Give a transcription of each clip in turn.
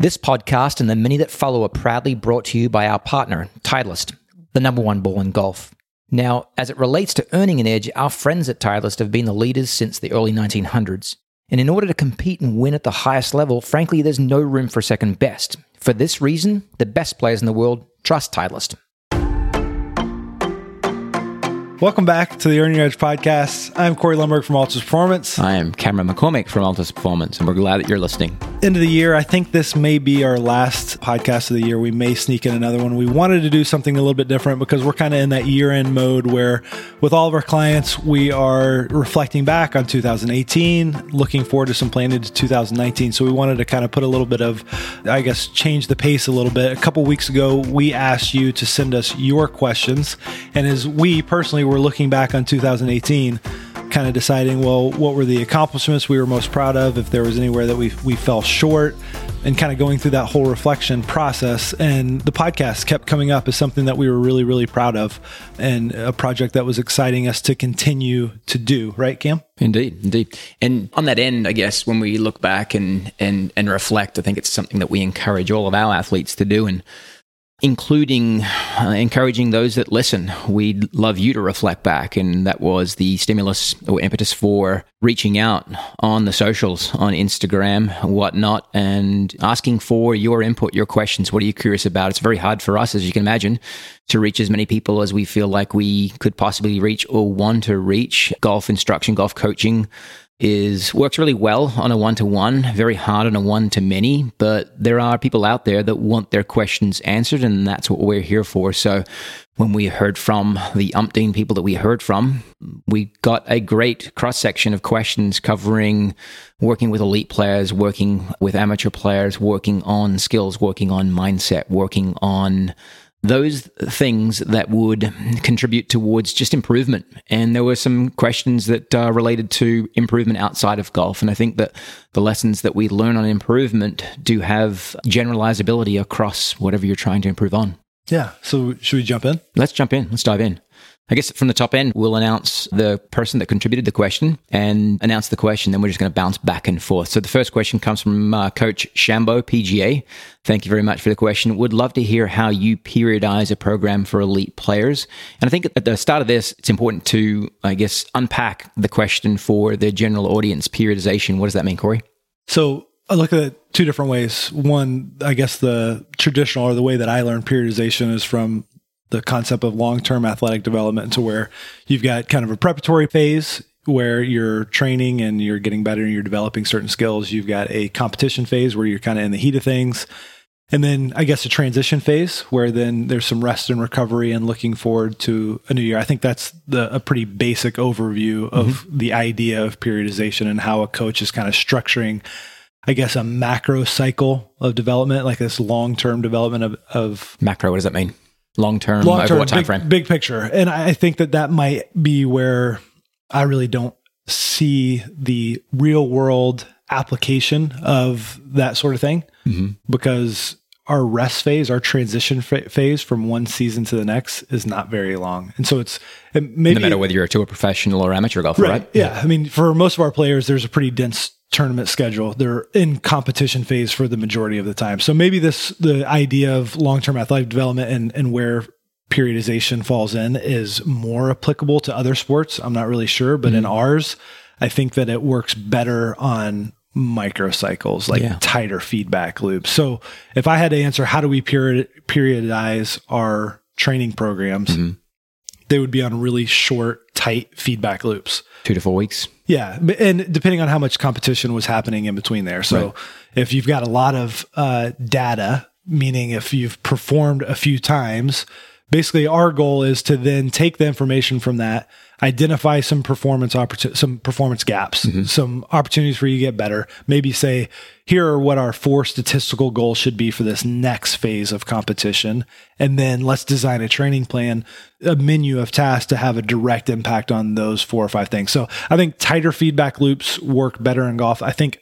This podcast and the many that follow are proudly brought to you by our partner, Titleist, the number one ball in golf. Now, as it relates to earning an edge, our friends at Titleist have been the leaders since the early 1900s. And in order to compete and win at the highest level, frankly, there's no room for second best. For this reason, the best players in the world trust Titleist. Welcome back to the Earn Your Edge podcast. I'm Corey Lundberg from Altus Performance. I am Cameron McCormick from Altus Performance, and we're glad that you're listening. End of the year, I think this may be our last podcast of the year. We may sneak in another one. We wanted to do something a little bit different because we're kind of in that year end mode where, with all of our clients, we are reflecting back on 2018, looking forward to some planning to 2019. So we wanted to kind of put a little bit of, I guess, change the pace a little bit. A couple weeks ago, we asked you to send us your questions. And as we personally we're looking back on 2018, kind of deciding, well, what were the accomplishments we were most proud of, if there was anywhere that we, we fell short, and kind of going through that whole reflection process. And the podcast kept coming up as something that we were really, really proud of and a project that was exciting us to continue to do, right, Cam? Indeed, indeed. And on that end, I guess when we look back and and and reflect, I think it's something that we encourage all of our athletes to do. And including uh, encouraging those that listen. We'd love you to reflect back. And that was the stimulus or impetus for reaching out on the socials, on Instagram, whatnot, and asking for your input, your questions. What are you curious about? It's very hard for us, as you can imagine, to reach as many people as we feel like we could possibly reach or want to reach. Golf instruction, golf coaching is works really well on a one to one, very hard on a one to many, but there are people out there that want their questions answered, and that's what we're here for. So when we heard from the umpteen people that we heard from, we got a great cross section of questions covering working with elite players, working with amateur players, working on skills, working on mindset, working on those things that would contribute towards just improvement. And there were some questions that uh, related to improvement outside of golf. And I think that the lessons that we learn on improvement do have generalizability across whatever you're trying to improve on. Yeah. So should we jump in? Let's jump in. Let's dive in. I guess from the top end, we'll announce the person that contributed the question and announce the question. Then we're just going to bounce back and forth. So the first question comes from uh, Coach Shambo, PGA. Thank you very much for the question. Would love to hear how you periodize a program for elite players. And I think at the start of this, it's important to, I guess, unpack the question for the general audience periodization. What does that mean, Corey? So I look at it two different ways. One, I guess the traditional or the way that I learned periodization is from the concept of long term athletic development to where you've got kind of a preparatory phase where you're training and you're getting better and you're developing certain skills. You've got a competition phase where you're kind of in the heat of things. And then I guess a transition phase where then there's some rest and recovery and looking forward to a new year. I think that's the, a pretty basic overview of mm-hmm. the idea of periodization and how a coach is kind of structuring, I guess, a macro cycle of development, like this long term development of, of macro. What does that mean? Long term over what time big, frame? Big picture. And I think that that might be where I really don't see the real world application of that sort of thing mm-hmm. because our rest phase, our transition phase from one season to the next is not very long. And so it's it maybe, no matter whether you're a tour professional or amateur golfer, right? right? Yeah. yeah. I mean, for most of our players, there's a pretty dense tournament schedule. They're in competition phase for the majority of the time. So maybe this the idea of long-term athletic development and and where periodization falls in is more applicable to other sports. I'm not really sure, but mm-hmm. in ours, I think that it works better on microcycles, like yeah. tighter feedback loops. So if I had to answer how do we period periodize our training programs, mm-hmm. they would be on really short, tight feedback loops. Two to four weeks. Yeah, and depending on how much competition was happening in between there. So right. if you've got a lot of uh, data, meaning if you've performed a few times, basically our goal is to then take the information from that identify some performance opportunities, some performance gaps, mm-hmm. some opportunities for you to get better. Maybe say, here are what our four statistical goals should be for this next phase of competition. And then let's design a training plan, a menu of tasks to have a direct impact on those four or five things. So I think tighter feedback loops work better in golf. I think,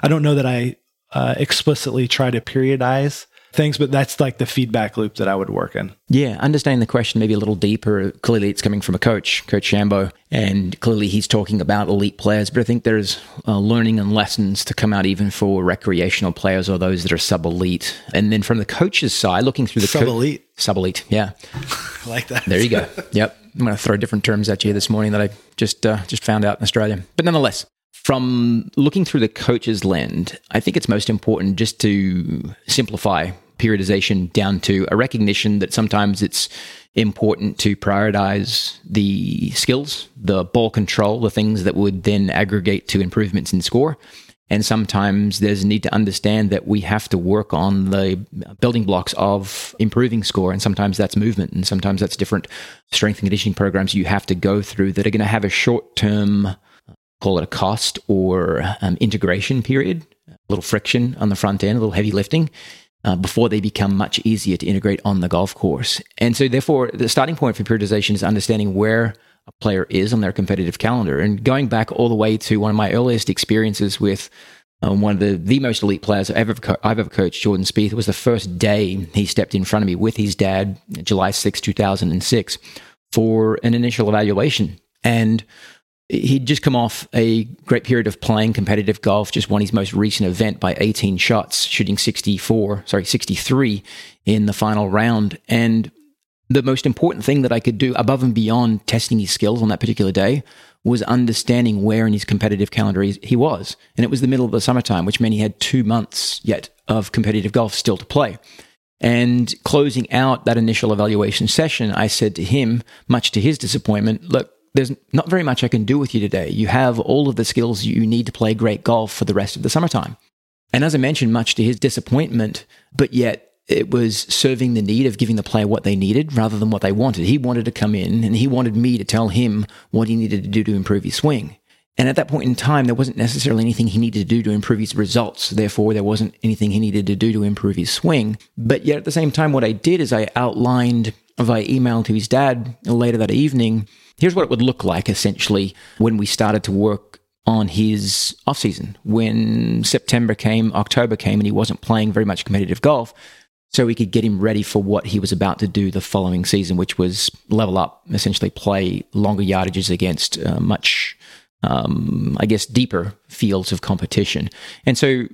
I don't know that I uh, explicitly try to periodize things, but that's like the feedback loop that I would work in. Yeah, understanding the question maybe a little deeper. Clearly, it's coming from a coach, Coach Shambo, and clearly he's talking about elite players. But I think there's uh, learning and lessons to come out even for recreational players or those that are sub elite. And then from the coach's side, looking through the sub elite, co- sub elite, yeah, like that. There you go. Yep, I'm going to throw different terms at you this morning that I just uh, just found out in Australia. But nonetheless, from looking through the coach's lens, I think it's most important just to simplify periodization down to a recognition that sometimes it's important to prioritize the skills, the ball control, the things that would then aggregate to improvements in score. And sometimes there's a need to understand that we have to work on the building blocks of improving score. And sometimes that's movement. And sometimes that's different strength and conditioning programs you have to go through that are going to have a short term, call it a cost or um, integration period, a little friction on the front end, a little heavy lifting. Uh, before they become much easier to integrate on the golf course. And so, therefore, the starting point for periodization is understanding where a player is on their competitive calendar. And going back all the way to one of my earliest experiences with um, one of the, the most elite players I've ever, co- I've ever coached, Jordan Spieth, it was the first day he stepped in front of me with his dad, July 6, 2006, for an initial evaluation. And he'd just come off a great period of playing competitive golf, just won his most recent event by 18 shots, shooting 64, sorry, 63 in the final round. And the most important thing that I could do above and beyond testing his skills on that particular day was understanding where in his competitive calendar he was. And it was the middle of the summertime, which meant he had two months yet of competitive golf still to play. And closing out that initial evaluation session, I said to him, much to his disappointment, look, there's not very much I can do with you today. You have all of the skills you need to play great golf for the rest of the summertime. And as I mentioned, much to his disappointment, but yet it was serving the need of giving the player what they needed rather than what they wanted. He wanted to come in and he wanted me to tell him what he needed to do to improve his swing. And at that point in time, there wasn't necessarily anything he needed to do to improve his results. Therefore, there wasn't anything he needed to do to improve his swing. But yet at the same time, what I did is I outlined via email to his dad later that evening here's what it would look like essentially when we started to work on his off season. When September came, October came, and he wasn't playing very much competitive golf, so we could get him ready for what he was about to do the following season, which was level up, essentially play longer yardages against uh, much, um, I guess, deeper fields of competition. And so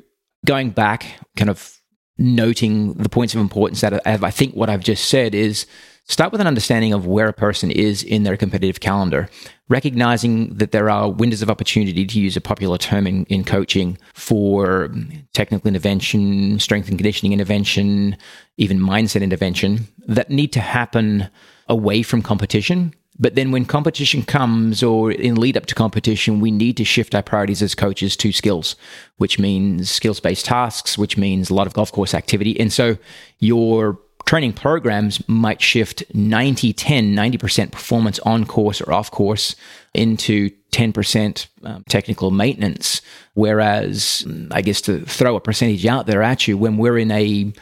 going back, kind of noting the points of importance that I, I think what I've just said is Start with an understanding of where a person is in their competitive calendar, recognizing that there are windows of opportunity, to use a popular term in, in coaching, for um, technical intervention, strength and conditioning intervention, even mindset intervention that need to happen away from competition. But then when competition comes or in lead up to competition, we need to shift our priorities as coaches to skills, which means skills based tasks, which means a lot of golf course activity. And so your training programs might shift 90 10 90% performance on course or off course into 10% um, technical maintenance. Whereas i guess to throw a percentage out there at you when we're in a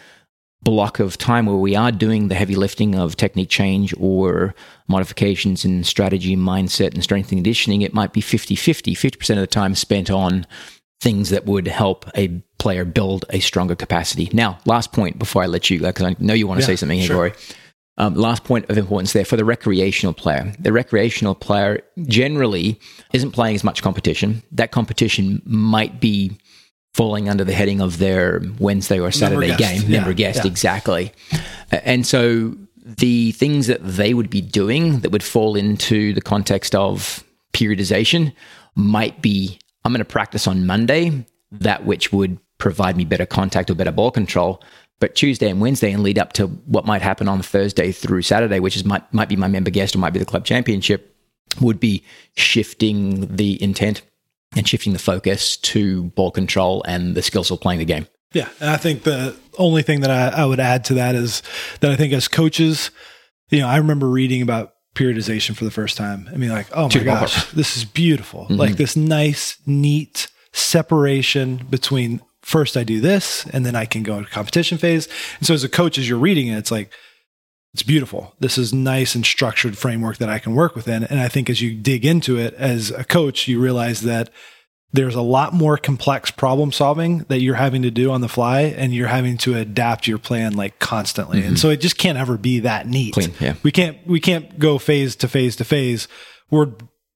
block of time where we are doing the heavy lifting of technique change or modifications in strategy mindset and strength and conditioning it might be 50 50 50% of the time spent on things that would help a player build a stronger capacity. Now, last point before I let you go, because I know you want to yeah, say something here, sure. Um, last point of importance there for the recreational player. The recreational player generally isn't playing as much competition. That competition might be falling under the heading of their Wednesday or Saturday game, yeah, member guest, yeah. exactly. And so the things that they would be doing that would fall into the context of periodization might be I'm going to practice on Monday that which would provide me better contact or better ball control. But Tuesday and Wednesday and lead up to what might happen on Thursday through Saturday, which is might might be my member guest or might be the club championship, would be shifting the intent and shifting the focus to ball control and the skills of playing the game. Yeah, and I think the only thing that I, I would add to that is that I think as coaches, you know, I remember reading about periodization for the first time. I mean, like, oh my gosh, this is beautiful. Mm-hmm. Like this nice, neat separation between first I do this and then I can go into competition phase. And so as a coach, as you're reading it, it's like, it's beautiful. This is nice and structured framework that I can work within. And I think as you dig into it as a coach, you realize that there's a lot more complex problem solving that you're having to do on the fly and you're having to adapt your plan like constantly. And mm-hmm. so it just can't ever be that neat. Clean, yeah. We can't we can't go phase to phase to phase. We're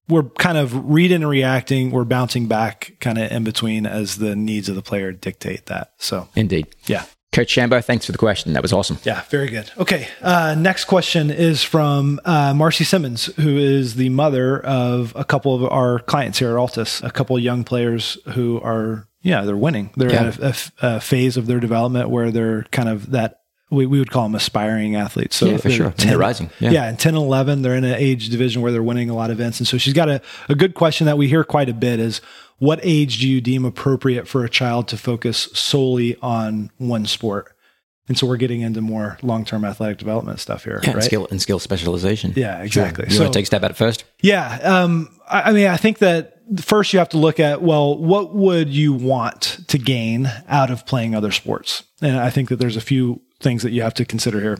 we're kind of reading and reacting, we're bouncing back kind of in between as the needs of the player dictate that. So Indeed. yeah. Coach Shambo, thanks for the question. That was awesome. Yeah, very good. Okay. Uh, next question is from uh, Marcy Simmons, who is the mother of a couple of our clients here at Altus, a couple of young players who are, yeah, they're winning. They're Yeah. at a phase of their development where they're kind of that, we, we would call them aspiring athletes. So Yeah, for sure. And they're rising. Yeah. Yeah. and 10 and 11, they're in an age division where they're winning a lot of events. And so she's got a, a good question that we hear quite a bit is what age do you deem appropriate for a child to focus solely on one sport? And so we're getting into more long-term athletic development stuff here, Yeah, and skill and skill specialization. Yeah, exactly. You So- want to take a step at it first? Yeah. Um, I, I mean, I think that first you have to look at, well, what would you want to gain out of playing other sports? And I think that there's a few things that you have to consider here.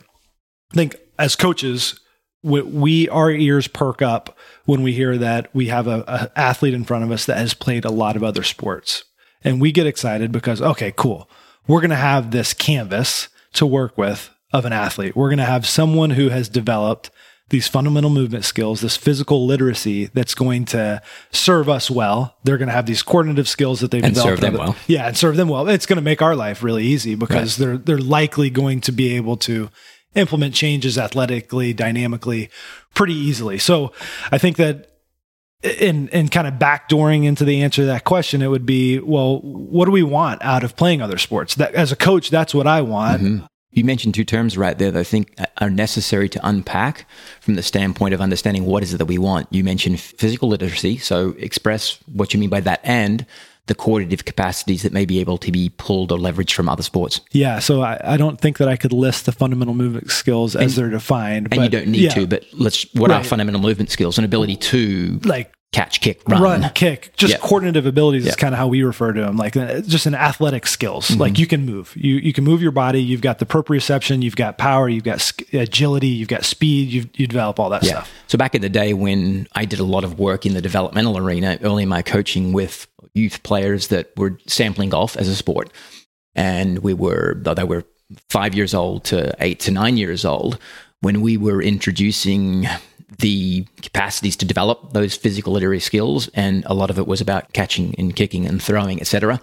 I think as coaches, we, we our ears perk up when we hear that we have a, a athlete in front of us that has played a lot of other sports, and we get excited because okay, cool, we're going to have this canvas to work with of an athlete. We're going to have someone who has developed these fundamental movement skills, this physical literacy that's going to serve us well. They're going to have these coordinative skills that they've And developed. serve them well. Yeah, and serve them well. It's going to make our life really easy because they're they're likely going to be able to implement changes athletically, dynamically, pretty easily. So I think that in in kind of backdooring into the answer to that question, it would be, well, what do we want out of playing other sports? That as a coach, that's what I want. Mm-hmm. You mentioned two terms right there that I think are necessary to unpack from the standpoint of understanding what is it that we want. You mentioned physical literacy, so express what you mean by that and the coordinative capacities that may be able to be pulled or leveraged from other sports. Yeah, so I, I don't think that I could list the fundamental movement skills as they're defined. And but you don't need yeah, to, but let's what are fundamental movement skills? An ability to like catch, kick, run. run, kick, just Yeah. coordinative abilities Yeah. is kind of how we refer to them. Like uh, just an athletic skills. Mm-hmm. Like you can move, you you can move your body. You've got the proprioception, you've got power, you've got sk- agility, you've got speed. You you develop all that Yeah. stuff. So back in the day when I did a lot of work in the developmental arena, early in my coaching with youth players that were sampling golf as a sport, and we were they were five years old to eight to nine years old when we were introducing the capacities to develop those physical literacy skills, and a lot of it was about catching and kicking and throwing, etc.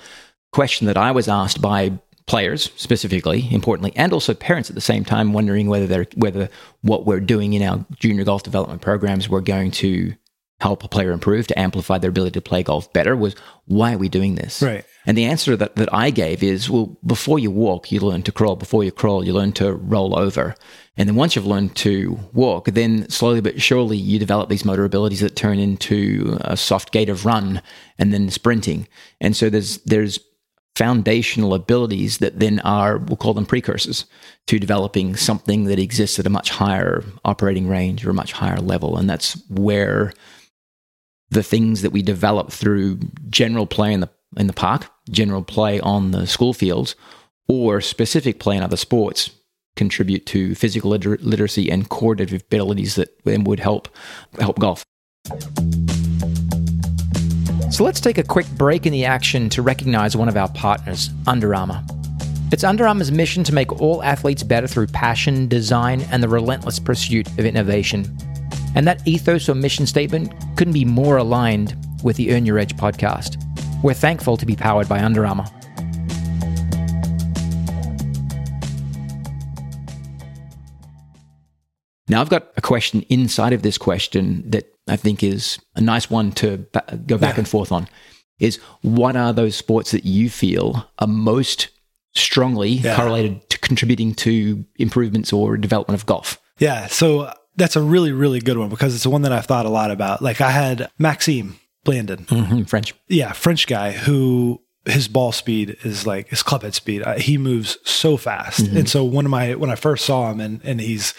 Question that I was asked by players specifically, importantly, and also parents at the same time, wondering whether they're whether what we're doing in our junior golf development programs were going to help a player improve to amplify their ability to play golf better was why are we doing this? Right. And the answer that, that I gave is well, before you walk, you learn to crawl. Before you crawl, you learn to roll over. And then once you've learned to walk, then slowly but surely you develop these motor abilities that turn into a soft gait of run and then sprinting. And so there's there's foundational abilities that then are we'll call them precursors to developing something that exists at a much higher operating range or a much higher level. And that's where the things that we develop through general play in the in the park, general play on the school fields, or specific play in other sports contribute to physical liter- literacy and coordinative abilities that then would help help golf. So let's take a quick break in the action to recognize one of our partners, Under Armour. It's Under Armour's mission to make all athletes better through passion, design, and the relentless pursuit of innovation. And that ethos or mission statement couldn't be more aligned with the Earn Your Edge podcast. We're thankful to be powered by Under Armour. Now, I've got a question inside of this question that I think is a nice one to ba- go back Yeah. and forth on. Is what are those sports that you feel are most strongly Yeah. correlated to contributing to improvements or development of golf? Yeah, so that's a really really good one because it's the one that I've thought a lot about. Like I had Maxime Blandon, hmm French. yeah, French guy who his ball speed is like his club head speed. Uh, he moves so fast, Mm-hmm. and so one of my when I first saw him and and he's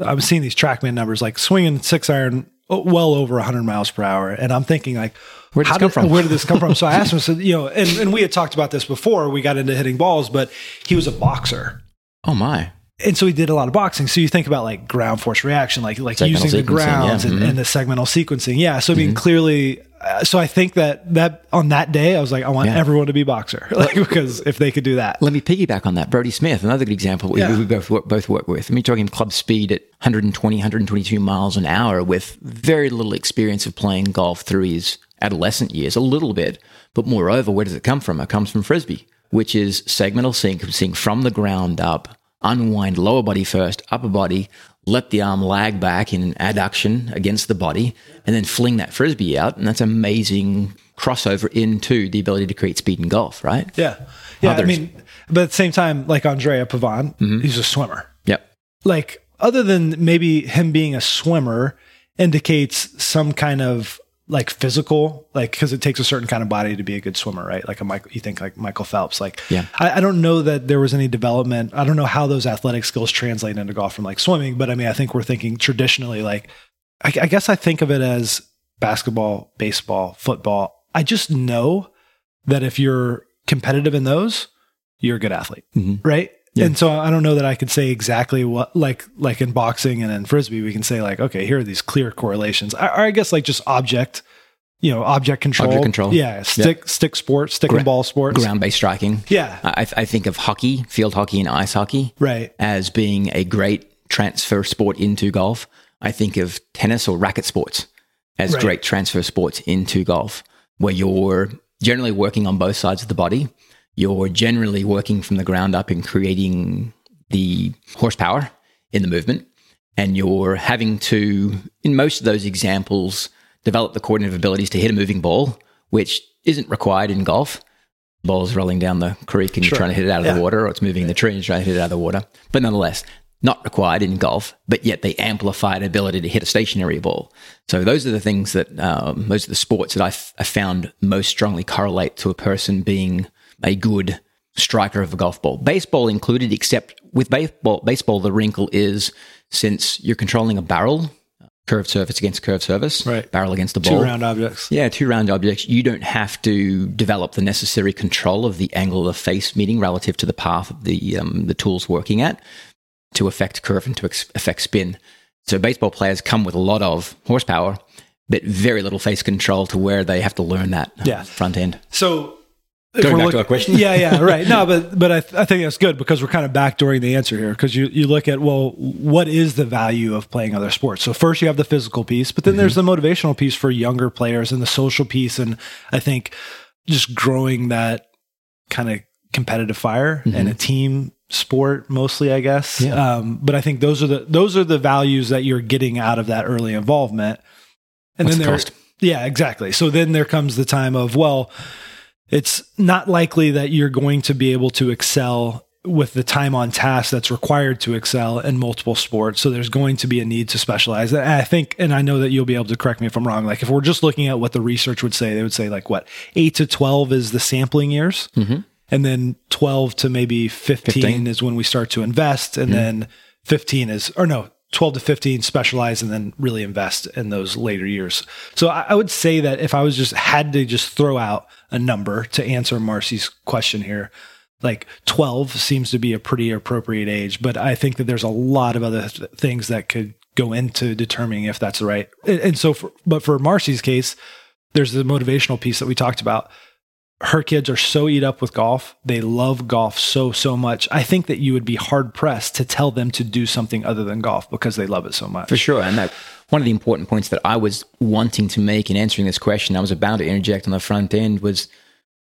I'm seeing these TrackMan numbers like swinging six iron oh, well over 100 miles per hour, and I'm thinking like. Where'd this come did- from? Where did this come from? So I asked him, said, you know, and, and we had talked about this before we got into hitting balls, but he was a boxer Oh my! And so he did a lot of boxing. So you think about like ground force reaction, like like Segmental using the grounds yeah. and, Mhm. and the segmental sequencing. Yeah. So I mean, clearly, uh, so I think that that on that day I was like, I want Yeah. everyone to be boxer, like because if they could do that, Let me piggyback on that. Brody Smith, another good example we, Yeah. we both work, both work with. I mean, talking club speed at 120, 122 miles an hour with very little experience of playing golf through his adolescent years, a little bit. But moreover, where does it come from? It comes from frisbee, which is segmental sequencing from the ground up, unwind lower body first, upper body, let the arm lag back in adduction against the body, and then fling that frisbee out. And that's amazing crossover into the ability to create speed in golf, right? yeah, yeah. Others. I mean, but at the same time, like Andrea Pavan, mm-hmm. he's a swimmer. Yep. like other than maybe him being a swimmer indicates some kind of like physical like because it takes a certain kind of body to be a good swimmer right? Like a michael you think like michael phelps like Yeah. I, I don't know that there was any development. I don't know how those athletic skills translate into golf from like swimming but i mean i think we're thinking traditionally like i, I guess i think of it as basketball baseball football. I just know that if you're competitive in those you're a good athlete mm-hmm. right Yeah. and so i don't know that i could say exactly what like like in boxing and in frisbee we can say like okay here are these clear correlations or i guess like just object you know object control Object control. yeah stick stick sport stick Gra- and ball sports Ground based striking. yeah I, I think of hockey, field hockey, and ice hockey right as being a great transfer sport into golf. I think of tennis or racket sports as Right. great transfer sports into golf, where you're generally working on both sides of the body. You're generally working from the ground up in creating the horsepower in the movement. And you're having to, in most of those examples, develop the coordinative abilities to hit a moving ball, which isn't required in golf. Ball's rolling down the creek and Sure. you're trying to hit it out of Yeah. the water, or it's moving in the tree and you're trying to hit it out of the water. But nonetheless, not required in golf, but yet they amplify the ability to hit a stationary ball. So those are the things that, um, those are the sports that I, f- I found most strongly correlate to a person being a good striker of a golf ball. Baseball included, except with baseball, baseball, the wrinkle is since you're controlling a barrel, curved surface against curved surface, Right. barrel against the ball. two round objects Yeah, two round objects. You don't have to develop the necessary control of the angle of the face meeting relative to the path of the um, the tool's working at to affect curve and to ex- affect spin. So baseball players come with a lot of horsepower, but very little face control to where they have to learn that uh, Yeah. front end. So Going back look- to our question? yeah, yeah, right. No, but but I, th- I think that's good because we're kind of backdooring the answer here because you you look at well, what is the value of playing other sports? So first you have the physical piece, but then there's the motivational piece for younger players and the social piece, and I think just growing that kind of competitive fire and a team sport mostly, I guess. Yeah. Um, but I think those are the those are the values that you're getting out of that early involvement. And What's then the there, cost? yeah, exactly. So then there comes the time of well, it's not likely that you're going to be able to excel with the time on task that's required to excel in multiple sports. So there's going to be a need to specialize. And I think, and I know that you'll be able to correct me if I'm wrong. Like if we're just looking at what the research would say, they would say like what eight to 12 is the sampling years. Mm-hmm. And then 12 to maybe 15, 15. is when we start to invest. And mm-hmm. then 15 is, or no, 12 to 15 specialize and then really invest in those later years. So I, I would say that if I was just had to just throw out a number to answer Marcy's question here, like 12 seems to be a pretty appropriate age, but I think that there's a lot of other th- things that could go into determining if that's right. And, and so, for, but for Marcy's case, there's the motivational piece that we talked about. Her kids are so eat up with golf. They love golf so, so much. I think that you would be hard pressed to tell them to do something other than golf because they love it so much. For sure. And that one of the important points that I was wanting to make in answering this question, I was about to interject on the front end was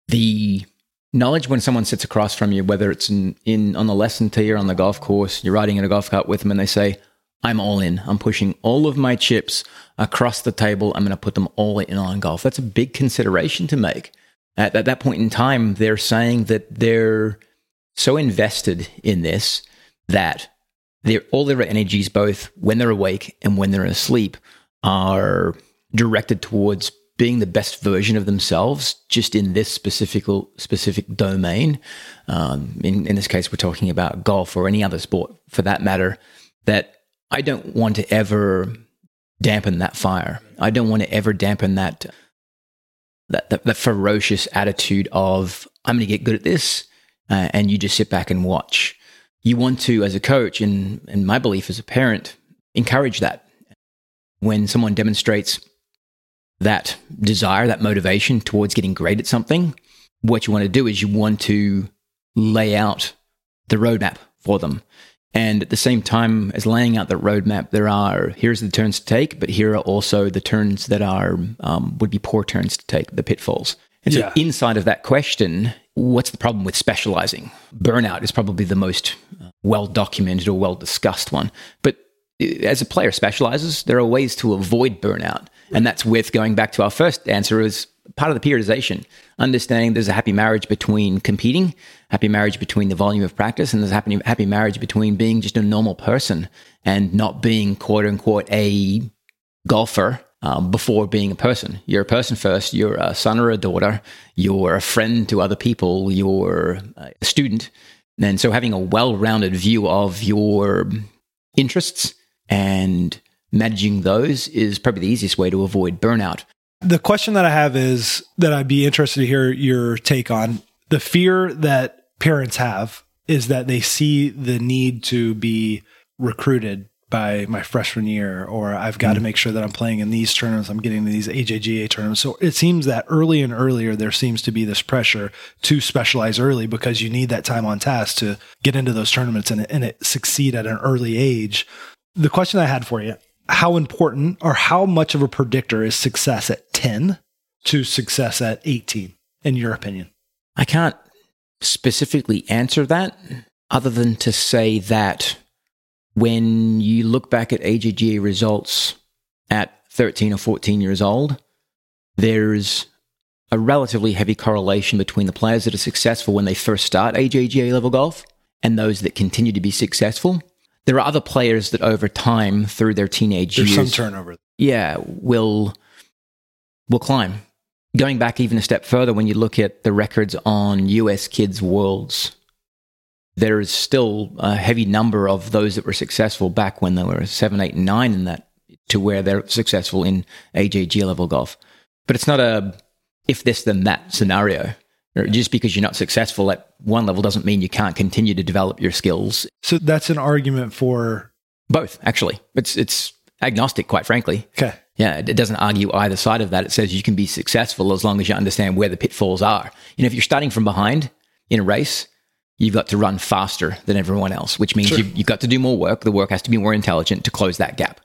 the knowledge when someone sits across from you, whether it's in, in on the lesson tee or on the golf course, you're riding in a golf cart with them and they say, I'm all in. I'm pushing all of my chips across the table. I'm going to put them all in on golf. That's a big consideration to make. At, at that point in time, they're saying that they're so invested in this that all their energies, both when they're awake and when they're asleep, are directed towards being the best version of themselves, just in this specific specific domain. Um, in in this case, we're talking about golf or any other sport, for that matter. That I don't want to ever dampen that fire. I don't want to ever dampen that that, that, that ferocious attitude of I'm going to get good at this, uh, and you just sit back and watch. You want to, as a coach, and and my belief as a parent, encourage that. When someone demonstrates that desire, that motivation towards getting great at something, what you want to do is you want to lay out the roadmap for them. And at the same time as laying out the roadmap, there are here's the turns to take, but here are also the turns that are um, would be poor turns to take, the pitfalls. And so Yeah. inside of that question, what's the problem with specializing? Burnout is probably the most well documented or well discussed one. But uh, as a player specializes, there are ways to avoid burnout. And that's with going back to our first answer is part of the periodization, understanding there's a happy marriage between competing, happy marriage between the volume of practice, and there's a happy, happy marriage between being just a normal person and not being quote unquote a golfer um, before being a person. You're a person first. You're a son or a daughter. You're a friend to other people. You're a student. And so having a well rounded view of your interests and managing those is probably the easiest way to avoid burnout. The question that I have is that I'd be interested to hear your take on the fear that parents have is that they see the need to be recruited by my freshman year, or I've got to mm-hmm. make sure that I'm playing in these tournaments, I'm getting to these AJGA tournaments. So it seems that early and earlier, there seems to be this pressure to specialize early because you need that time on task to get into those tournaments and, and it succeed at an early age. The question I had for you how important or how much of a predictor is success at 10 to success at 18, in your opinion? I can't specifically answer that other than to say that when you look back at AJGA results at 13 or 14 years old, there's a relatively heavy correlation between the players that are successful when they first start AJGA level golf and those that continue to be successful. There are other players that over time, through their teenage There's years, some turnover. yeah, will will climb. Going back even a step further, when you look at the records on US Kids Worlds, there is still a heavy number of those that were successful back when they were seven, eight, and nine in that to where they're successful in AJGA level golf. But it's not a if this then that scenario. Just because you're not successful at one level doesn't mean you can't continue to develop your skills. So that's an argument for, Both, actually. It's it's agnostic, quite frankly. okay. Yeah, it it doesn't argue either side of that. It says you can be successful as long as you understand where the pitfalls are. You know, if you're starting from behind in a race, you've got to run faster than everyone else, which means Sure. you've, you've got to do more work. The work has to be more intelligent to close that gap.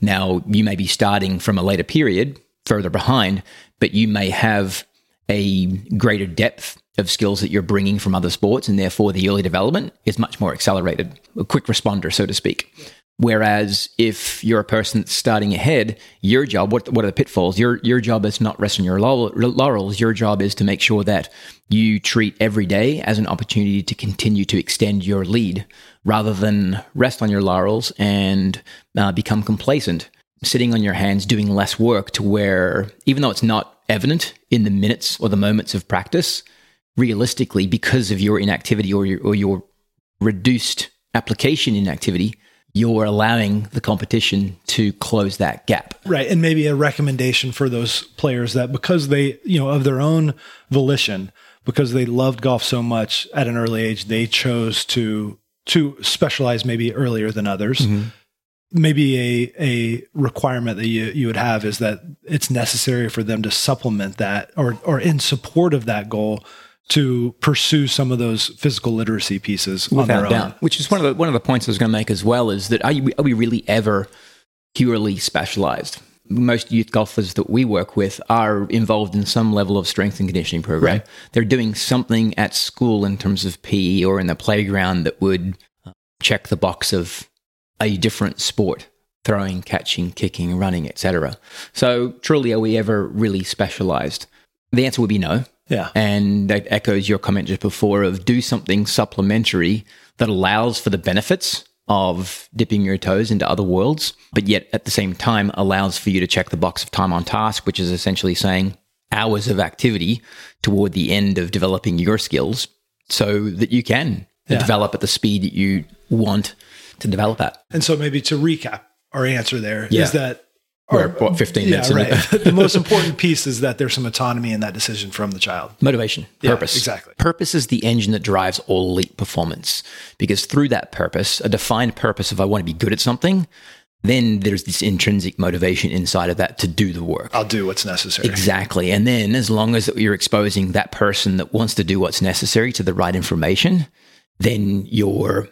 Now, you may be starting from a later period, further behind, but you may have a greater depth of skills that you're bringing from other sports, and therefore the early development is much more accelerated, a quick responder, so to speak. Whereas if you're a person that's starting ahead, your job, what, what are the pitfalls? Your, your job is not resting your laurels. Your job is to make sure that you treat every day as an opportunity to continue to extend your lead rather than rest on your laurels and uh, become complacent, sitting on your hands, doing less work to where, even though it's not evident in the minutes or the moments of practice, realistically, because of your inactivity or your, or your reduced application inactivity, you're allowing the competition to close that gap. Right. And maybe a recommendation for those players that because they, you know, of their own volition, because they loved golf so much at an early age, they chose to to specialize maybe earlier than others. Mm-hmm. Maybe a a requirement that you, you would have is that it's necessary for them to supplement that or or in support of that goal to pursue some of those physical literacy pieces on their Without own. doubt. Which is one of the one of the points I was going to make as well is that are, you, are we really ever purely specialized? Most youth golfers that we work with are involved in some level of strength and conditioning program. Right. They're doing something at school in terms of PE or in the playground that would uh, check the box of a different sport throwing catching kicking running etc so truly are we ever really specialized the answer would be no Yeah. and that echoes your comment just before of do something supplementary that allows for the benefits of dipping your toes into other worlds, but yet at the same time allows for you to check the box of time on task, which is essentially saying hours of activity toward the end of developing your skills so that you can Yeah. develop at the speed that you want to develop at. And so maybe to recap our answer there is Yeah. that We're, what, 15 minutes yeah, in right. the most important piece is that there's some autonomy in that decision from the child. Motivation, Yeah, purpose. exactly. Purpose is the engine that drives all elite performance because through that purpose, a defined purpose of I want to be good at something, then there's this intrinsic motivation inside of that to do the work. I'll do what's necessary. Exactly. And then as long as you're exposing that person that wants to do what's necessary to the right information, then you're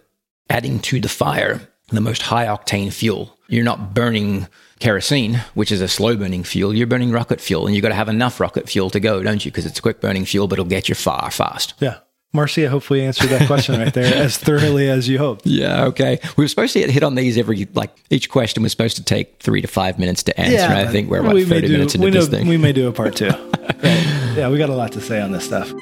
adding to the fire the most high octane fuel. You're not burning kerosene, which is a slow burning fuel. You're burning rocket fuel, and you've got to have enough rocket fuel to go, don't you? Because it's a quick burning fuel, but it'll get you far fast. Yeah. Marcia hopefully answered that question right there as thoroughly as you hoped. Yeah, okay. We were supposed to hit on these every, like, each question was supposed to take three to five minutes to answer. Yeah, I think we're about we 30 do, minutes into we this thing. We may do a part two. right. Yeah, we got a lot to say on this stuff.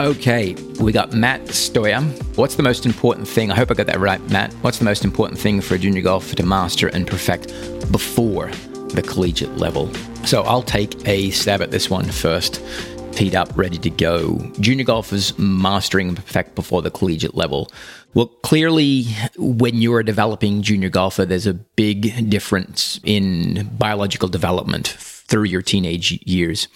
Okay, we got Matt Stoyer. What's the most important thing? I hope I got that right, Matt. What's the most important thing for a junior golfer to master and perfect before the collegiate level? So I'll take a stab at this one first. Teed up, ready to go. Junior golfers mastering and perfect before the collegiate level. Well, clearly, when you're a developing junior golfer, there's a big difference in biological development through your teenage years.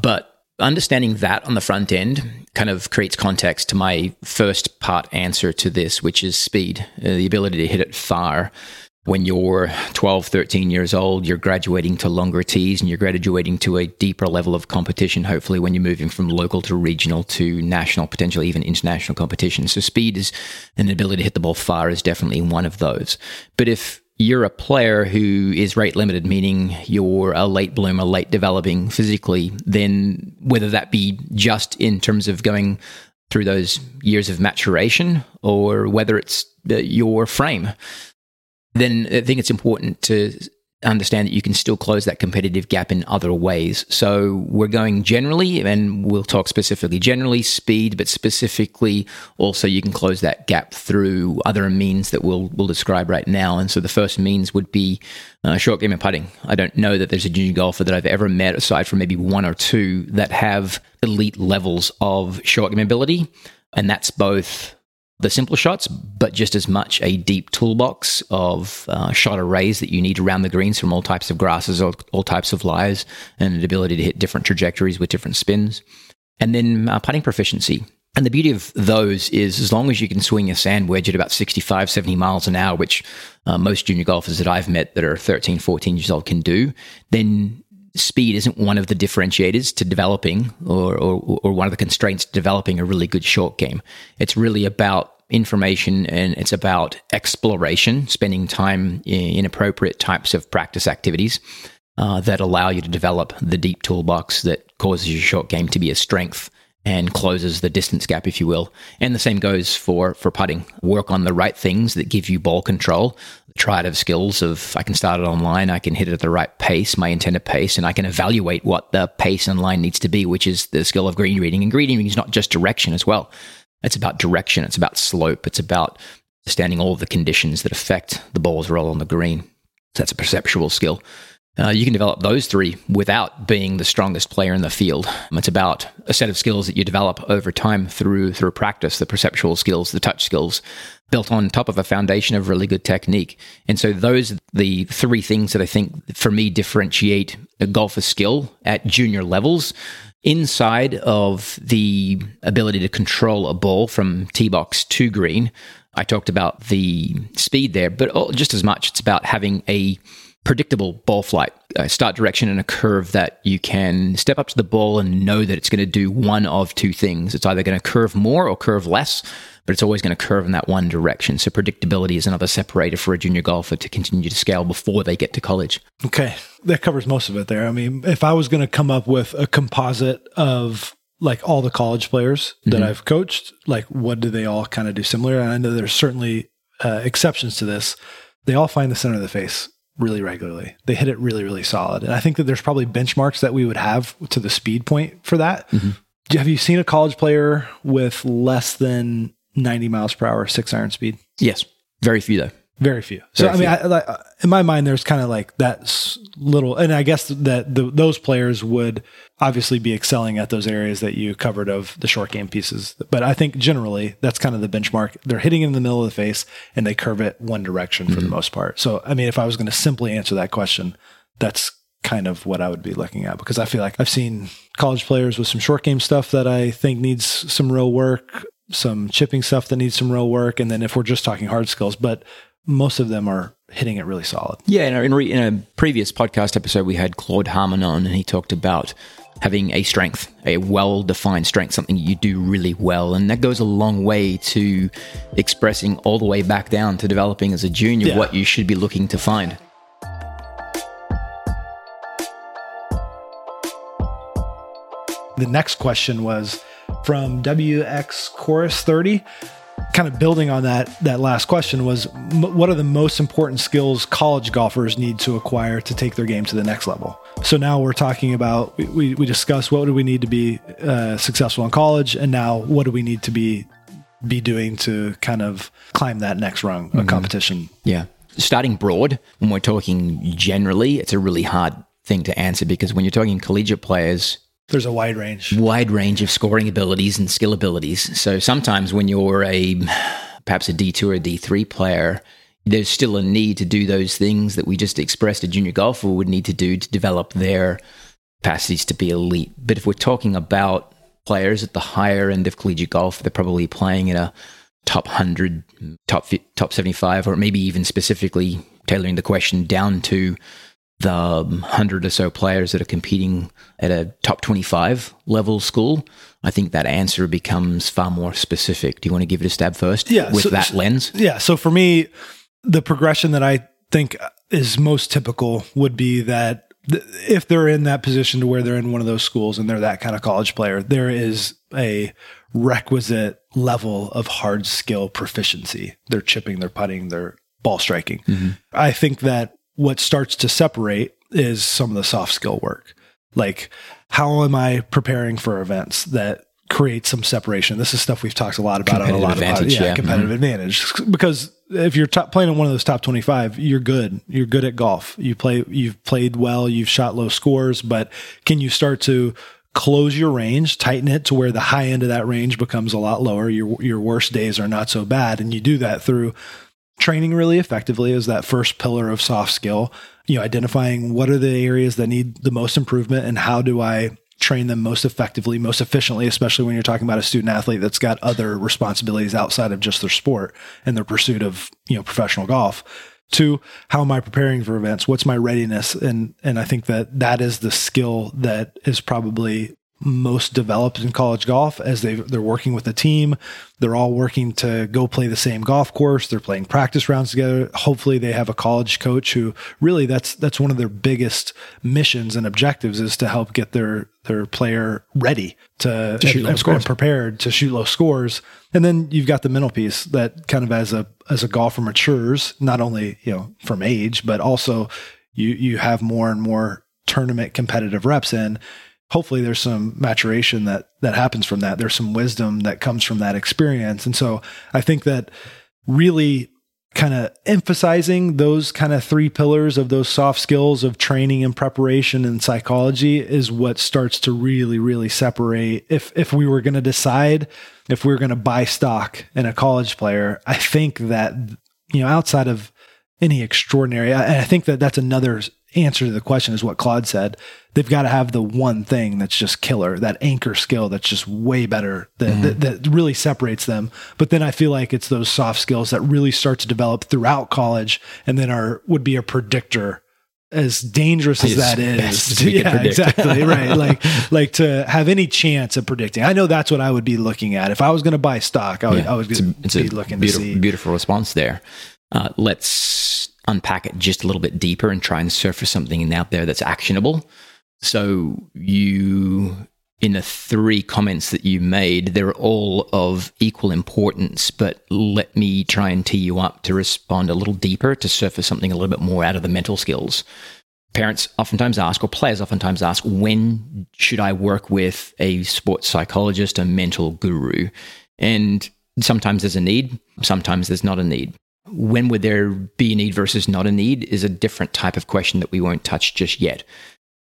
But understanding that on the front end kind of creates context to my first part answer to this, which is speed, uh, the ability to hit it far. When you're 12, 13 years old, you're graduating to longer tees and you're graduating to a deeper level of competition, hopefully, when you're moving from local to regional to national, potentially even international competition. So, speed is an ability to hit the ball far is definitely one of those. But if you're a player who is rate limited, meaning you're a late bloomer, late developing physically, then whether that be just in terms of going through those years of maturation or whether it's uh, your frame, then I think it's important to understand that you can still close that competitive gap in other ways. So we're going generally, and we'll talk specifically generally speed, but specifically also you can close that gap through other means that we'll we'll describe right now. And so the first means would be uh, short game and putting. I don't know that there's a junior golfer that I've ever met, aside from maybe one or two, that have elite levels of short game ability, and that's both the simple shots, but just as much a deep toolbox of uh, shot arrays that you need around the greens from all types of grasses, all, all types of lies, and an ability to hit different trajectories with different spins. And then uh, putting proficiency. And the beauty of those is as long as you can swing a sand wedge at about 65, 70 miles an hour, which uh, most junior golfers that I've met that are 13, 14 years old can do, then speed isn't one of the differentiators to developing or, or, or, one of the constraints to developing a really good short game. It's really about information and it's about exploration, spending time in appropriate types of practice activities uh, that allow you to develop the deep toolbox that causes your short game to be a strength and closes the distance gap, if you will. And the same goes for for putting. Work on the right things that give you ball control. Triad of skills of I can start it online, I can hit it at the right pace, my intended pace, and I can evaluate what the pace and line needs to be, which is the skill of green reading. And green reading is not just direction as well. It's about direction. It's about slope. It's about understanding all of the conditions that affect the ball's roll on the green. So that's a perceptual skill. Uh, you can develop those three without being the strongest player in the field. It's about a set of skills that you develop over time through through practice, the perceptual skills, the touch skills, built on top of a foundation of really good technique. And so those are the three things that I think for me differentiate a golfer's skill at junior levels inside of the ability to control a ball from tee box to green. I talked about the speed there, but just as much, it's about having a predictable ball flight, a start direction, and a curve that you can step up to the ball and know that it's going to do one of two things. It's either going to curve more or curve less, but it's always going to curve in that one direction. So predictability is another separator for a junior golfer to continue to scale before they get to college. Okay. That covers most of it there. I mean, if I was going to come up with a composite of like all the college players that mm-hmm. I've coached, like what do they all kind of do similar? And I know there's certainly uh, exceptions to this. They all find the center of the face really regularly. They hit it really, really solid. And I think that there's probably benchmarks that we would have to the speed point for that. Mm-hmm. Have you seen a college player with less than 90 miles per hour six iron speed? Yes. Very few though. Very few. So Very I mean, I, I, in my mind, there's kind of like that little, and I guess that the, those players would obviously be excelling at those areas that you covered of the short game pieces. But I think generally that's kind of the benchmark. They're hitting in the middle of the face and they curve it one direction for mm-hmm. the most part. So I mean, if I was going to simply answer that question, that's kind of what I would be looking at because I feel like I've seen college players with some short game stuff that I think needs some real work, some chipping stuff that needs some real work, and then if we're just talking hard skills, but most of them are hitting it really solid. Yeah, in a, in, re, in a previous podcast episode, we had Claude Harmon on, and he talked about having a strength, a well defined strength, something you do really well. And that goes a long way to expressing all the way back down to developing as a junior yeah. what you should be looking to find. The next question was from WX Chorus 30 kind of building on that that last question was m- what are the most important skills college golfers need to acquire to take their game to the next level? So now we're talking about we, we discussed what do we need to be uh, successful in college and now what do we need to be be doing to kind of climb that next rung of mm-hmm. competition? Yeah. Starting broad when we're talking generally it's a really hard thing to answer because when you're talking collegiate players there's a wide range. Wide range of scoring abilities and skill abilities. So sometimes when you're a perhaps a D2 or a D3 player, there's still a need to do those things that we just expressed a junior golfer would need to do to develop their capacities to be elite. But if we're talking about players at the higher end of collegiate golf, they're probably playing in a top 100, top top 75 or maybe even specifically tailoring the question down to the hundred or so players that are competing at a top 25 level school, I think that answer becomes far more specific. Do you want to give it a stab first? Yeah. With so, that lens? Yeah. So for me, the progression that I think is most typical would be that if they're in that position to where they're in one of those schools and they're that kind of college player, there is a requisite level of hard skill proficiency. They're chipping, they're putting, they're ball striking. Mm-hmm. I think that what starts to separate is some of the soft skill work. Like, how am I preparing for events that create some separation? This is stuff we've talked a lot about on a lot of yeah, yeah, competitive mm-hmm. advantage. Because if you're top, playing in one of those top 25, you're good. You're good at golf. You play, you've played well, you've shot low scores, but can you start to close your range, tighten it to where the high end of that range becomes a lot lower. Your your worst days are not so bad, and you do that through training really effectively is that first pillar of soft skill you know identifying what are the areas that need the most improvement and how do i train them most effectively most efficiently especially when you're talking about a student athlete that's got other responsibilities outside of just their sport and their pursuit of you know professional golf Two, how am I preparing for events? What's my readiness? And and I think that that is the skill that is probably most developed in college golf as they they're working with a team. They're all working to go play the same golf course. They're playing practice rounds together. Hopefully, they have a college coach who really that's that's one of their biggest missions and objectives is to help get their their player ready to, to shoot and, and prepared to shoot low scores. And then you've got the mental piece that kind of as a as a golfer matures, not only you know from age, but also you you have more and more tournament competitive reps in hopefully there's some maturation that that happens from that. There's some wisdom that comes from that experience. And so i think that really kind of emphasizing those kind of three pillars of those soft skills of training and preparation and psychology is what starts to really really separate. If if we were going to decide if we were going to buy stock in a college player i think that you know outside of any extraordinary I, I think that that's another answer to the question is what Claude said. They've got to have the one thing that's just killer, that anchor skill that's just way better, that, mm-hmm. that, that, really separates them. But then I feel like it's those soft skills that really start to develop throughout college and then are would be a predictor as dangerous as that is. Yeah, exactly. right. Like like to have any chance of predicting. I know that's what I would be looking at. If I was going to buy stock, I would, yeah, I would it's a, it's be looking beautiful, to see. Beautiful response there. Uh, let's unpack it just a little bit deeper and try and surface something out there that's actionable. So you in the three comments that you made, they're all of equal importance, but let me try and tee you up to respond a little deeper to surface something a little bit more out of the mental skills. Parents oftentimes ask, or players oftentimes ask, when should I work with a sports psychologist, a mental guru? And sometimes there's a need, sometimes there's not a need when would there be a need versus not a need is a different type of question that we won't touch just yet.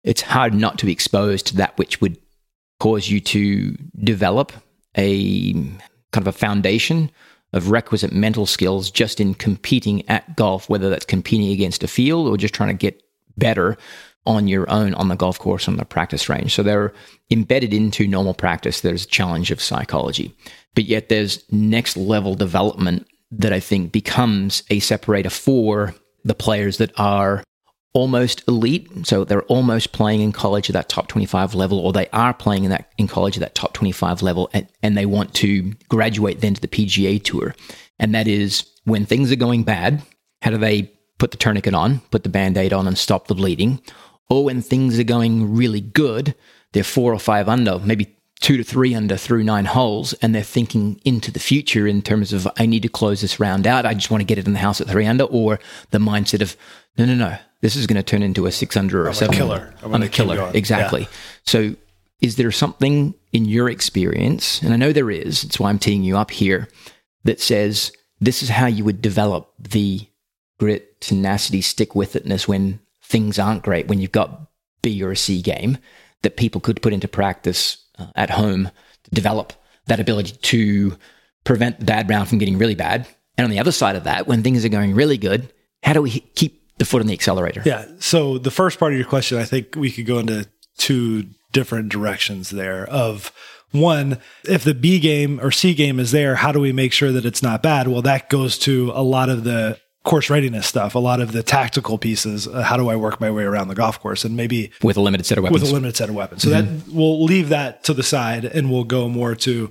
It's hard not to be exposed to that which would cause you to develop a kind of a foundation of requisite mental skills just in competing at golf, whether that's competing against a field or just trying to get better on your own on the golf course on the practice range. So they're embedded into normal practice. There's a challenge of psychology, but yet there's next level development that I think becomes a separator for the players that are almost elite. So they're almost playing in college at that top 25 level, or they are playing in that in college at that top 25 level, and, and they want to graduate then to the PGA Tour. And that is when things are going bad, how do they put the tourniquet on, put the band aid on, and stop the bleeding? Or when things are going really good, they're four or five under, maybe two to three under through nine holes, and they're thinking into the future in terms of, I need to close this round out. I just want to get it in the house at three under, or the mindset of, no, no, no, this is going to turn into a six under or I'm a seven. A killer. I'm, I'm a killer. Exactly. Yeah. So, is there something in your experience, and I know there is, that's why I'm teeing you up here, that says this is how you would develop the grit, tenacity, stick with itness when things aren't great, when you've got B or a C game that people could put into practice uh, at home to develop that ability to prevent the bad round from getting really bad. And on the other side of that, when things are going really good, how do we keep the foot on the accelerator? Yeah. So the first part of your question, I think we could go into two different directions there of one, if the B game or C game is there, how do we make sure that it's not bad? Well, that goes to a lot of the course readiness stuff, a lot of the tactical pieces. Uh, how do I work my way around the golf course? And maybe with a limited set of weapons. With a limited set of weapons. So mm-hmm. that we'll leave that to the side and we'll go more to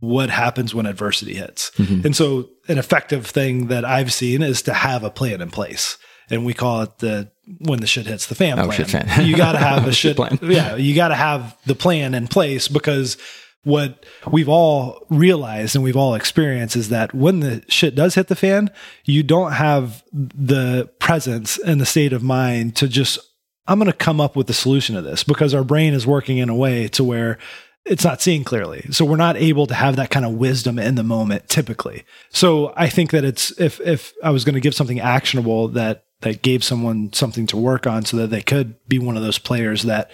what happens when adversity hits. Mm-hmm. And so an effective thing that I've seen is to have a plan in place. And we call it the when the shit hits the fan oh, plan. Shit fan. you got to have a shit plan. Yeah, you got to have the plan in place because what we've all realized and we've all experienced is that when the shit does hit the fan, you don't have the presence and the state of mind to just, I'm going to come up with the solution to this because our brain is working in a way to where it's not seeing clearly. So we're not able to have that kind of wisdom in the moment typically. So I think that it's, if, if I was going to give something actionable that, that gave someone something to work on so that they could be one of those players that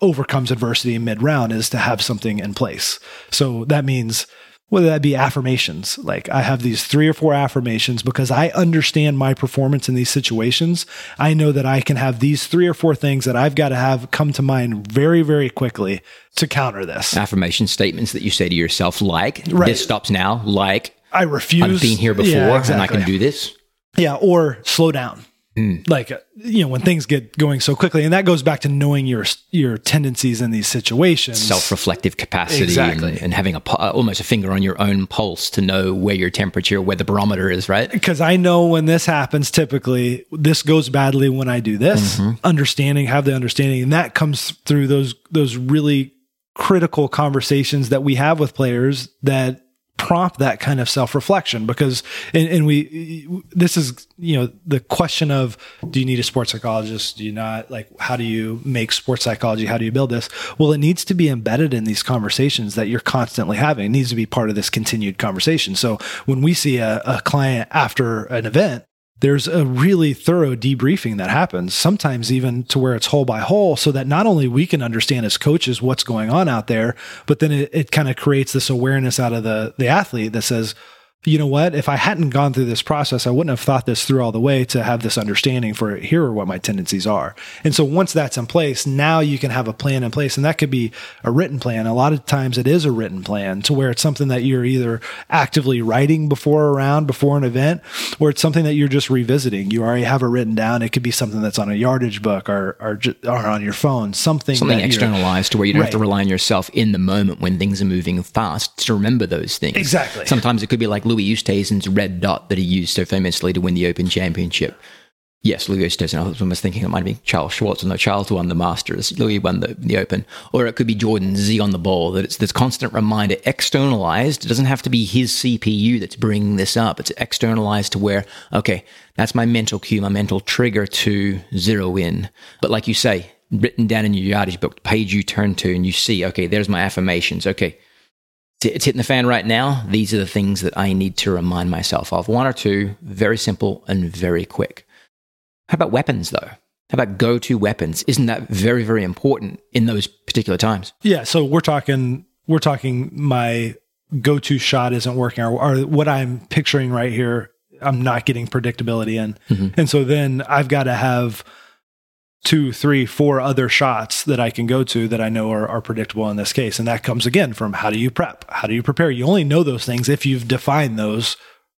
overcomes adversity in mid round is to have something in place. So that means whether that be affirmations, like I have these three or four affirmations because I understand my performance in these situations. I know that I can have these three or four things that I've got to have come to mind very, very quickly to counter this. Affirmation statements that you say to yourself, like, right. this stops now, like, I refuse. I've been here before yeah, exactly. and I can do this. Yeah, or slow down. Mm. Like you know when things get going so quickly, and that goes back to knowing your your tendencies in these situations, self-reflective capacity, exactly. and, and having a uh, almost a finger on your own pulse to know where your temperature, where the barometer is, right? Because I know when this happens, typically this goes badly when I do this. Mm-hmm. Understanding, have the understanding, and that comes through those those really critical conversations that we have with players that prompt that kind of self reflection because, and, and, we, this is, you know, the question of do you need a sports psychologist? Do you not? Like, how do you make sports psychology? How do you build this? Well, it needs to be embedded in these conversations that you're constantly having. It needs to be part of this continued conversation. So when we see a, a client after an event, there's a really thorough debriefing that happens, sometimes even to where it's hole by hole, so that not only we can understand as coaches what's going on out there, but then it, it kind of creates this awareness out of the, the athlete that says, you know what? If I hadn't gone through this process, I wouldn't have thought this through all the way to have this understanding for here are what my tendencies are. And so once that's in place, now you can have a plan in place. And that could be a written plan. A lot of times it is a written plan to where it's something that you're either actively writing before a round, before an event, or it's something that you're just revisiting. You already have it written down. It could be something that's on a yardage book or, or, or on your phone, something, something externalized to where you don't right. have to rely on yourself in the moment when things are moving fast to remember those things. Exactly. Sometimes it could be like Louis Oosthuizen's red dot that he used so famously to win the Open Championship. Yes, Louis Oosthuizen. I was almost thinking it might be Charles Schwartzel. No, Charles won the Masters. Louis won the, the Open. Or it could be Jordan Z on the ball. That it's this constant reminder, externalized. It doesn't have to be his CPU that's bringing this up. It's externalized to where, okay, that's my mental cue, my mental trigger to zero in. But like you say, written down in your yardage book, page you turn to, and you see, okay, there's my affirmations. Okay, it's hitting the fan right now. These are the things that I need to remind myself of. One or two, very simple and very quick. How about weapons, though? How about go to weapons? Isn't that very, very important in those particular times? Yeah. So we're talking, we're talking my go to shot isn't working, or, or, what I'm picturing right here, I'm not getting predictability in. Mm-hmm. And so then I've got to have two, three, four other shots that I can go to that I know are, are predictable in this case. And that comes again from how do you prep? How do you prepare? You only know those things if you've defined those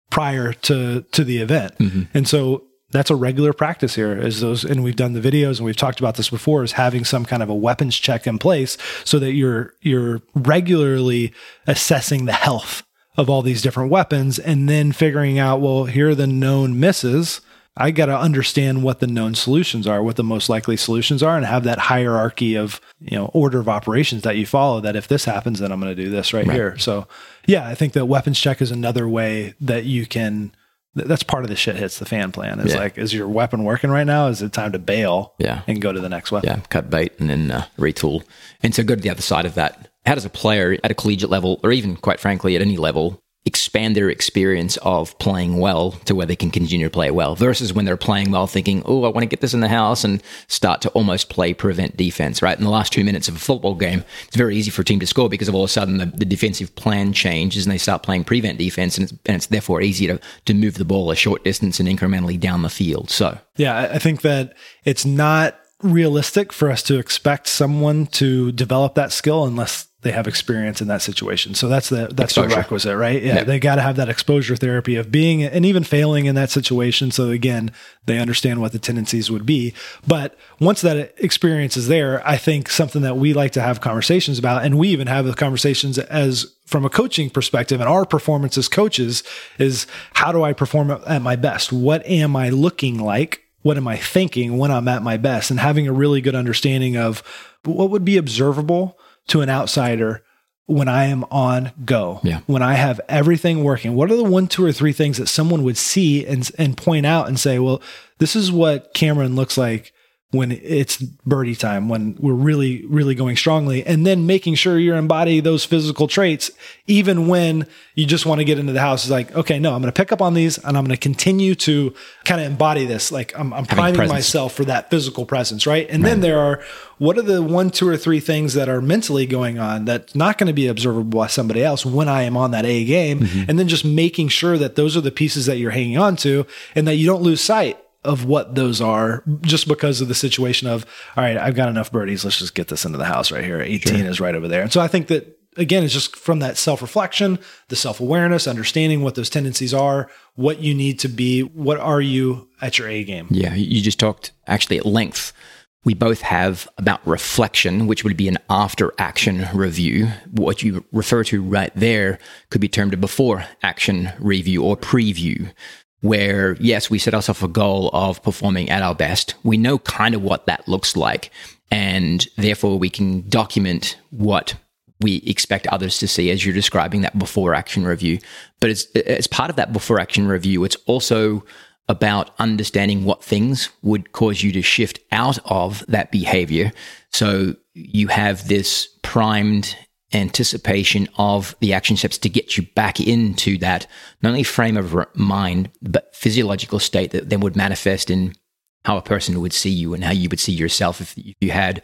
prior to to the event. Mm-hmm. And so that's a regular practice here is those and we've done the videos and we've talked about this before is having some kind of a weapons check in place so that you're you're regularly assessing the health of all these different weapons and then figuring out well here are the known misses I got to understand what the known solutions are, what the most likely solutions are, and have that hierarchy of you know order of operations that you follow. That if this happens, then I'm going to do this right, right, here. So yeah, I think that weapons check is another way that you can. That's part of the shit hits the fan plan. Is yeah. like, is your weapon working right now? Is it time to bail? Yeah, and go to the next weapon. Yeah, cut bait and then uh, retool. And so go to the other side of that. How does a player at a collegiate level, or even quite frankly at any level, expand their experience of playing well to where they can continue to play well versus when they're playing well thinking, oh, I want to get this in the house and start to almost play prevent defense, right? In the last two minutes of a football game, it's very easy for a team to score because of all of a sudden the, the defensive plan changes and they start playing prevent defense and it's, and it's therefore easier to, to move the ball a short distance and incrementally down the field. So, yeah, I think that it's not realistic for us to expect someone to develop that skill unless they have experience in that situation. So that's the that's exposure. the requisite, right? Yeah, they got to have that exposure therapy of being and even failing in that situation. So again, they understand what the tendencies would be. But once that experience is there, I think something that we like to have conversations about, and we even have the conversations as from a coaching perspective and our performance as coaches is how do I perform at my best? What am I looking like? What am I thinking when I'm at my best? And having a really good understanding of what would be observable to an outsider when I am on go, yeah. when I have everything working? What are the one, two, or three things that someone would see and and point out and say, well, this is what Cameron looks like when it's birdie time, when we're really, really going strongly, and then making sure you're embodying those physical traits, even when you just want to get into the house. Is like, okay, no, I'm going to pick up on these and I'm going to continue to kind of embody this. Like I'm, I'm priming myself for that physical presence, right? And right. then there are what are the one, two, or three things that are mentally going on that's not going to be observable by somebody else when I am on that A game, mm-hmm. and then just making sure that those are the pieces that you're hanging on to, and that you don't lose sight of what those are just because of the situation of all right i've got enough birdies let's just get this into the house right here. 18 sure. is right over there. And so i think that again it's just from that self-reflection the self-awareness understanding what those tendencies are what you need to be what are you at your a game? Yeah you just talked actually at length. We both have about reflection, which would be an after action review. What you refer to right there could be termed a before action review or preview where, yes, we set ourselves a goal of performing at our best. We know kind of what that looks like. And therefore, we can document what we expect others to see as you're describing that before action review. But as, as part of that before action review, it's also about understanding what things would cause you to shift out of that behavior. So you have this primed anticipation of the action steps to get you back into that not only frame of mind but physiological state that then would manifest in how a person would see you and how you would see yourself if you had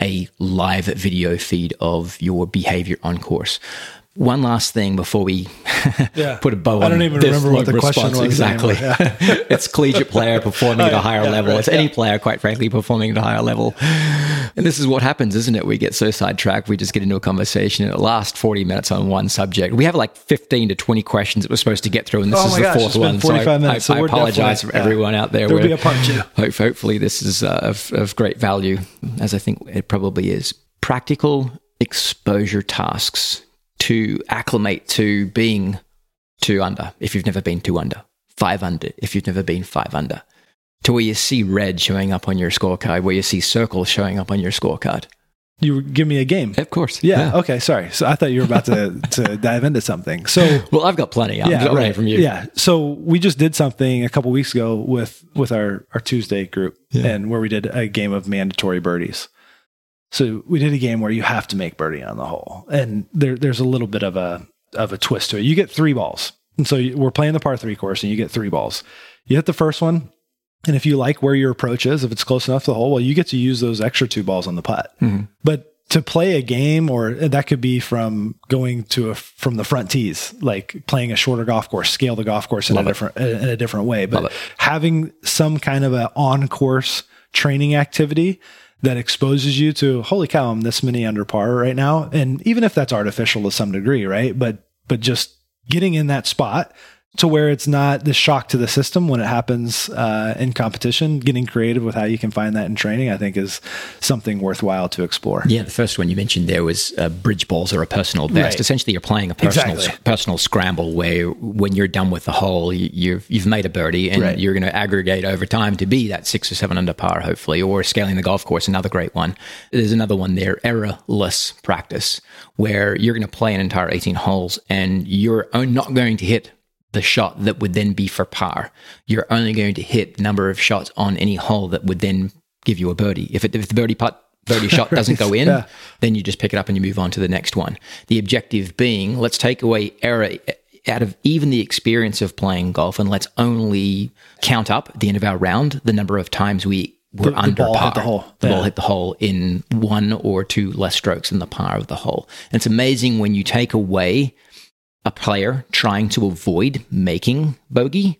a live video feed of your behavior on course one last thing before we yeah. put a bow on. This I don't even remember what the response. question was. Exactly. Yeah. it's collegiate player performing at a higher yeah, level. Right, it's any player, quite frankly, performing at a higher level. And this is what happens, isn't it? We get so sidetracked, we just get into a conversation and it lasts 40 minutes on one subject. We have like 15 to 20 questions that we're supposed to get through, and this oh is the gosh, fourth one. 45 so minutes, I, so I apologize for everyone out there. There'll be a part two. Hope, hopefully, this is uh, of, of great value, as I think it probably is. Practical exposure tasks to acclimate to being two under if you've never been two under, five under if you've never been five under, to where you see red showing up on your scorecard, where you see circles showing up on your scorecard. You give me a game, of course. Yeah. yeah. Okay. Sorry. So I thought you were about to to dive into something. So well, I've got plenty. I'm yeah, right. from you. Yeah. So we just did something a couple weeks ago with with our our Tuesday group, yeah. and where we did a game of mandatory birdies. So we did a game where you have to make birdie on the hole, and there, there's a little bit of a of a twist to it. You get three balls, and so we're playing the par three course, and you get three balls. You hit the first one, and if you like where your approach is, if it's close enough to the hole, well, you get to use those extra two balls on the putt. Mm-hmm. But to play a game, or that could be from going to a from the front tees, like playing a shorter golf course, scale the golf course in Love a different it. in a different way. But having some kind of an on course training activity that exposes you to holy cow i'm this many under par right now. And even if that's artificial to some degree right? But but just getting in that spot to where it's not the shock to the system when it happens uh, in competition. Getting creative with how you can find that in training, I think, is something worthwhile to explore. Yeah, the first one you mentioned there was uh, bridge balls or a personal best. Right. Essentially, you're playing a personal exactly. personal scramble where when you're done with the hole, you, have you've made a birdie and right. you're going to aggregate over time to be that six or seven under par, hopefully, or scaling the golf course. Another great one. There's another one there, errorless practice, where you're going to play an entire 18 holes and you're not going to hit the shot that would then be for par. You're only going to hit the number of shots on any hole that would then give you a birdie. If, it, if the birdie putt birdie shot doesn't go in, yeah. then you just pick it up and you move on to the next one. The objective being, let's take away error out of even the experience of playing golf and let's only count up at the end of our round the number of times we were the, under the ball par. Hit the hole. The yeah. ball hit the hole in one or two less strokes than the par of the hole. And it's amazing when you take away a player trying to avoid making bogey.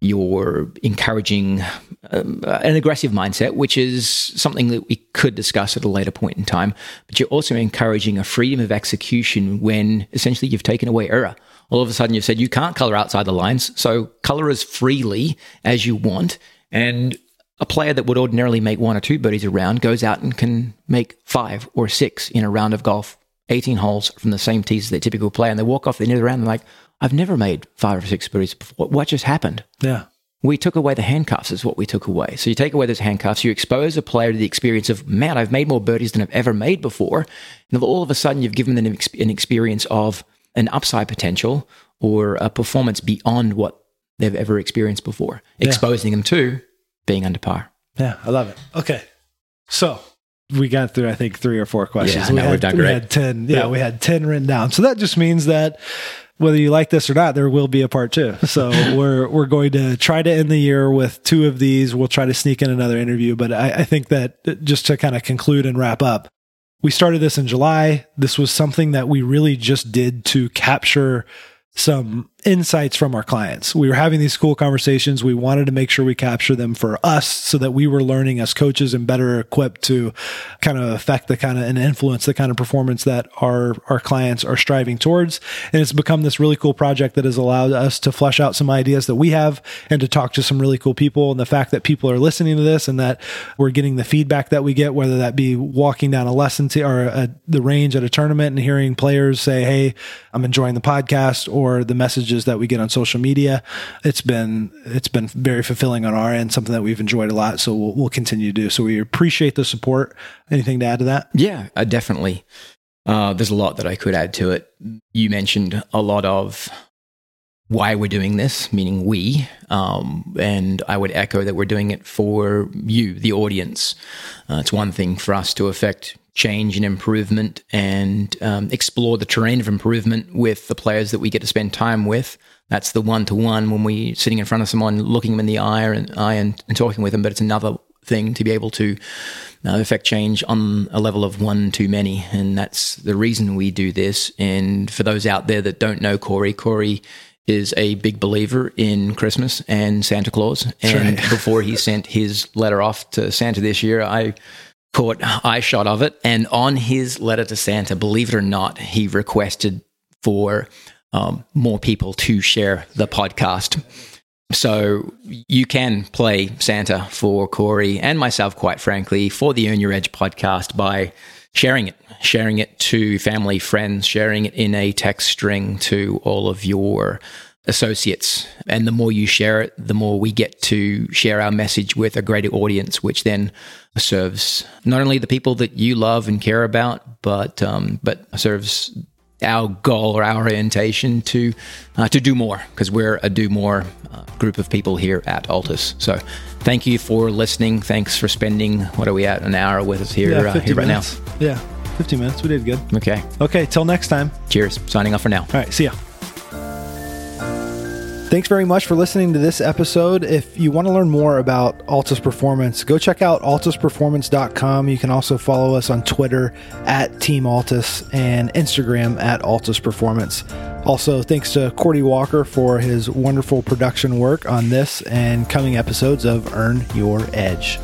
You're encouraging um, an aggressive mindset, which is something that we could discuss at a later point in time. But you're also encouraging a freedom of execution when essentially you've taken away error. All of a sudden, you've said you can't color outside the lines, so color as freely as you want. And a player that would ordinarily make one or two birdies a round goes out and can make five or six in a round of golf 18 holes from the same tees as they typically play, and they walk off the end of the round and like, I've never made five or six birdies before. What just happened? Yeah. We took away the handcuffs, is what we took away. So you take away those handcuffs, you expose a player to the experience of, man, I've made more birdies than I've ever made before. And all of a sudden, you've given them an experience of an upside potential or a performance beyond what they've ever experienced before, yeah. exposing them to being under par. Yeah, I love it. Okay. So we got through, I think, three or four questions. Yeah, we, had, we've done great. we had 10. Yeah, yeah, we had 10 written down. So that just means that whether you like this or not, there will be a part two. So we're, we're going to try to end the year with two of these. We'll try to sneak in another interview. But I, I think that just to kind of conclude and wrap up, we started this in July. This was something that we really just did to capture some insights from our clients. We were having these cool conversations. We wanted to make sure we capture them for us so that we were learning as coaches and better equipped to kind of affect the kind of and influence the kind of performance that our our clients are striving towards. And it's become this really cool project that has allowed us to flesh out some ideas that we have and to talk to some really cool people. And the fact that people are listening to this and that we're getting the feedback that we get, whether that be walking down a lesson to, or a, the range at a tournament and hearing players say, "Hey, I'm enjoying the podcast," or the messages messages that we get on social media. It's been it's been very fulfilling on our end, something that we've enjoyed a lot. So we'll, we'll continue to do. So we appreciate the support. Anything to add to that? Yeah, definitely. Uh, there's a lot that I could add to it. You mentioned a lot of why we're doing this, meaning we. Um, and I would echo that we're doing it for you, the audience. Uh, it's one thing for us to affect change and improvement and um, explore the terrain of improvement with the players that we get to spend time with. That's the one to one when we are sitting in front of someone, looking them in the eye and eye and, and talking with them. But it's another thing to be able to uh, affect change on a level of one too many, and that's the reason we do this. And for those out there that don't know Corey, Corey is a big believer in Christmas and Santa Claus. And right. before he sent his letter off to Santa this year, I caught eye shot of it. And on his letter to Santa, believe it or not, he requested for um, more people to share the podcast. So you can play Santa for Corey and myself, quite frankly, for the Earn Your Edge podcast by sharing it, sharing it to family, friends, sharing it in a text string to all of your associates. And the more you share it, the more we get to share our message with a greater audience, which then serves not only the people that you love and care about, but um, but serves our goal or our orientation to uh, to do more because we're a do more uh, group of people here at Altus. So thank you for listening. Thanks for spending what are we at an hour with us here, yeah, uh, here right now. Yeah, 15 minutes. We did good. Okay. Okay. Till next time. Cheers. Signing off for now. All right. See ya. Thanks very much for listening to this episode. If you want to learn more about Altus Performance, go check out altusperformance.com. You can also follow us on Twitter at Team Altus and Instagram at Altus Performance. Also, thanks to Cordy Walker for his wonderful production work on this and coming episodes of Earn Your Edge.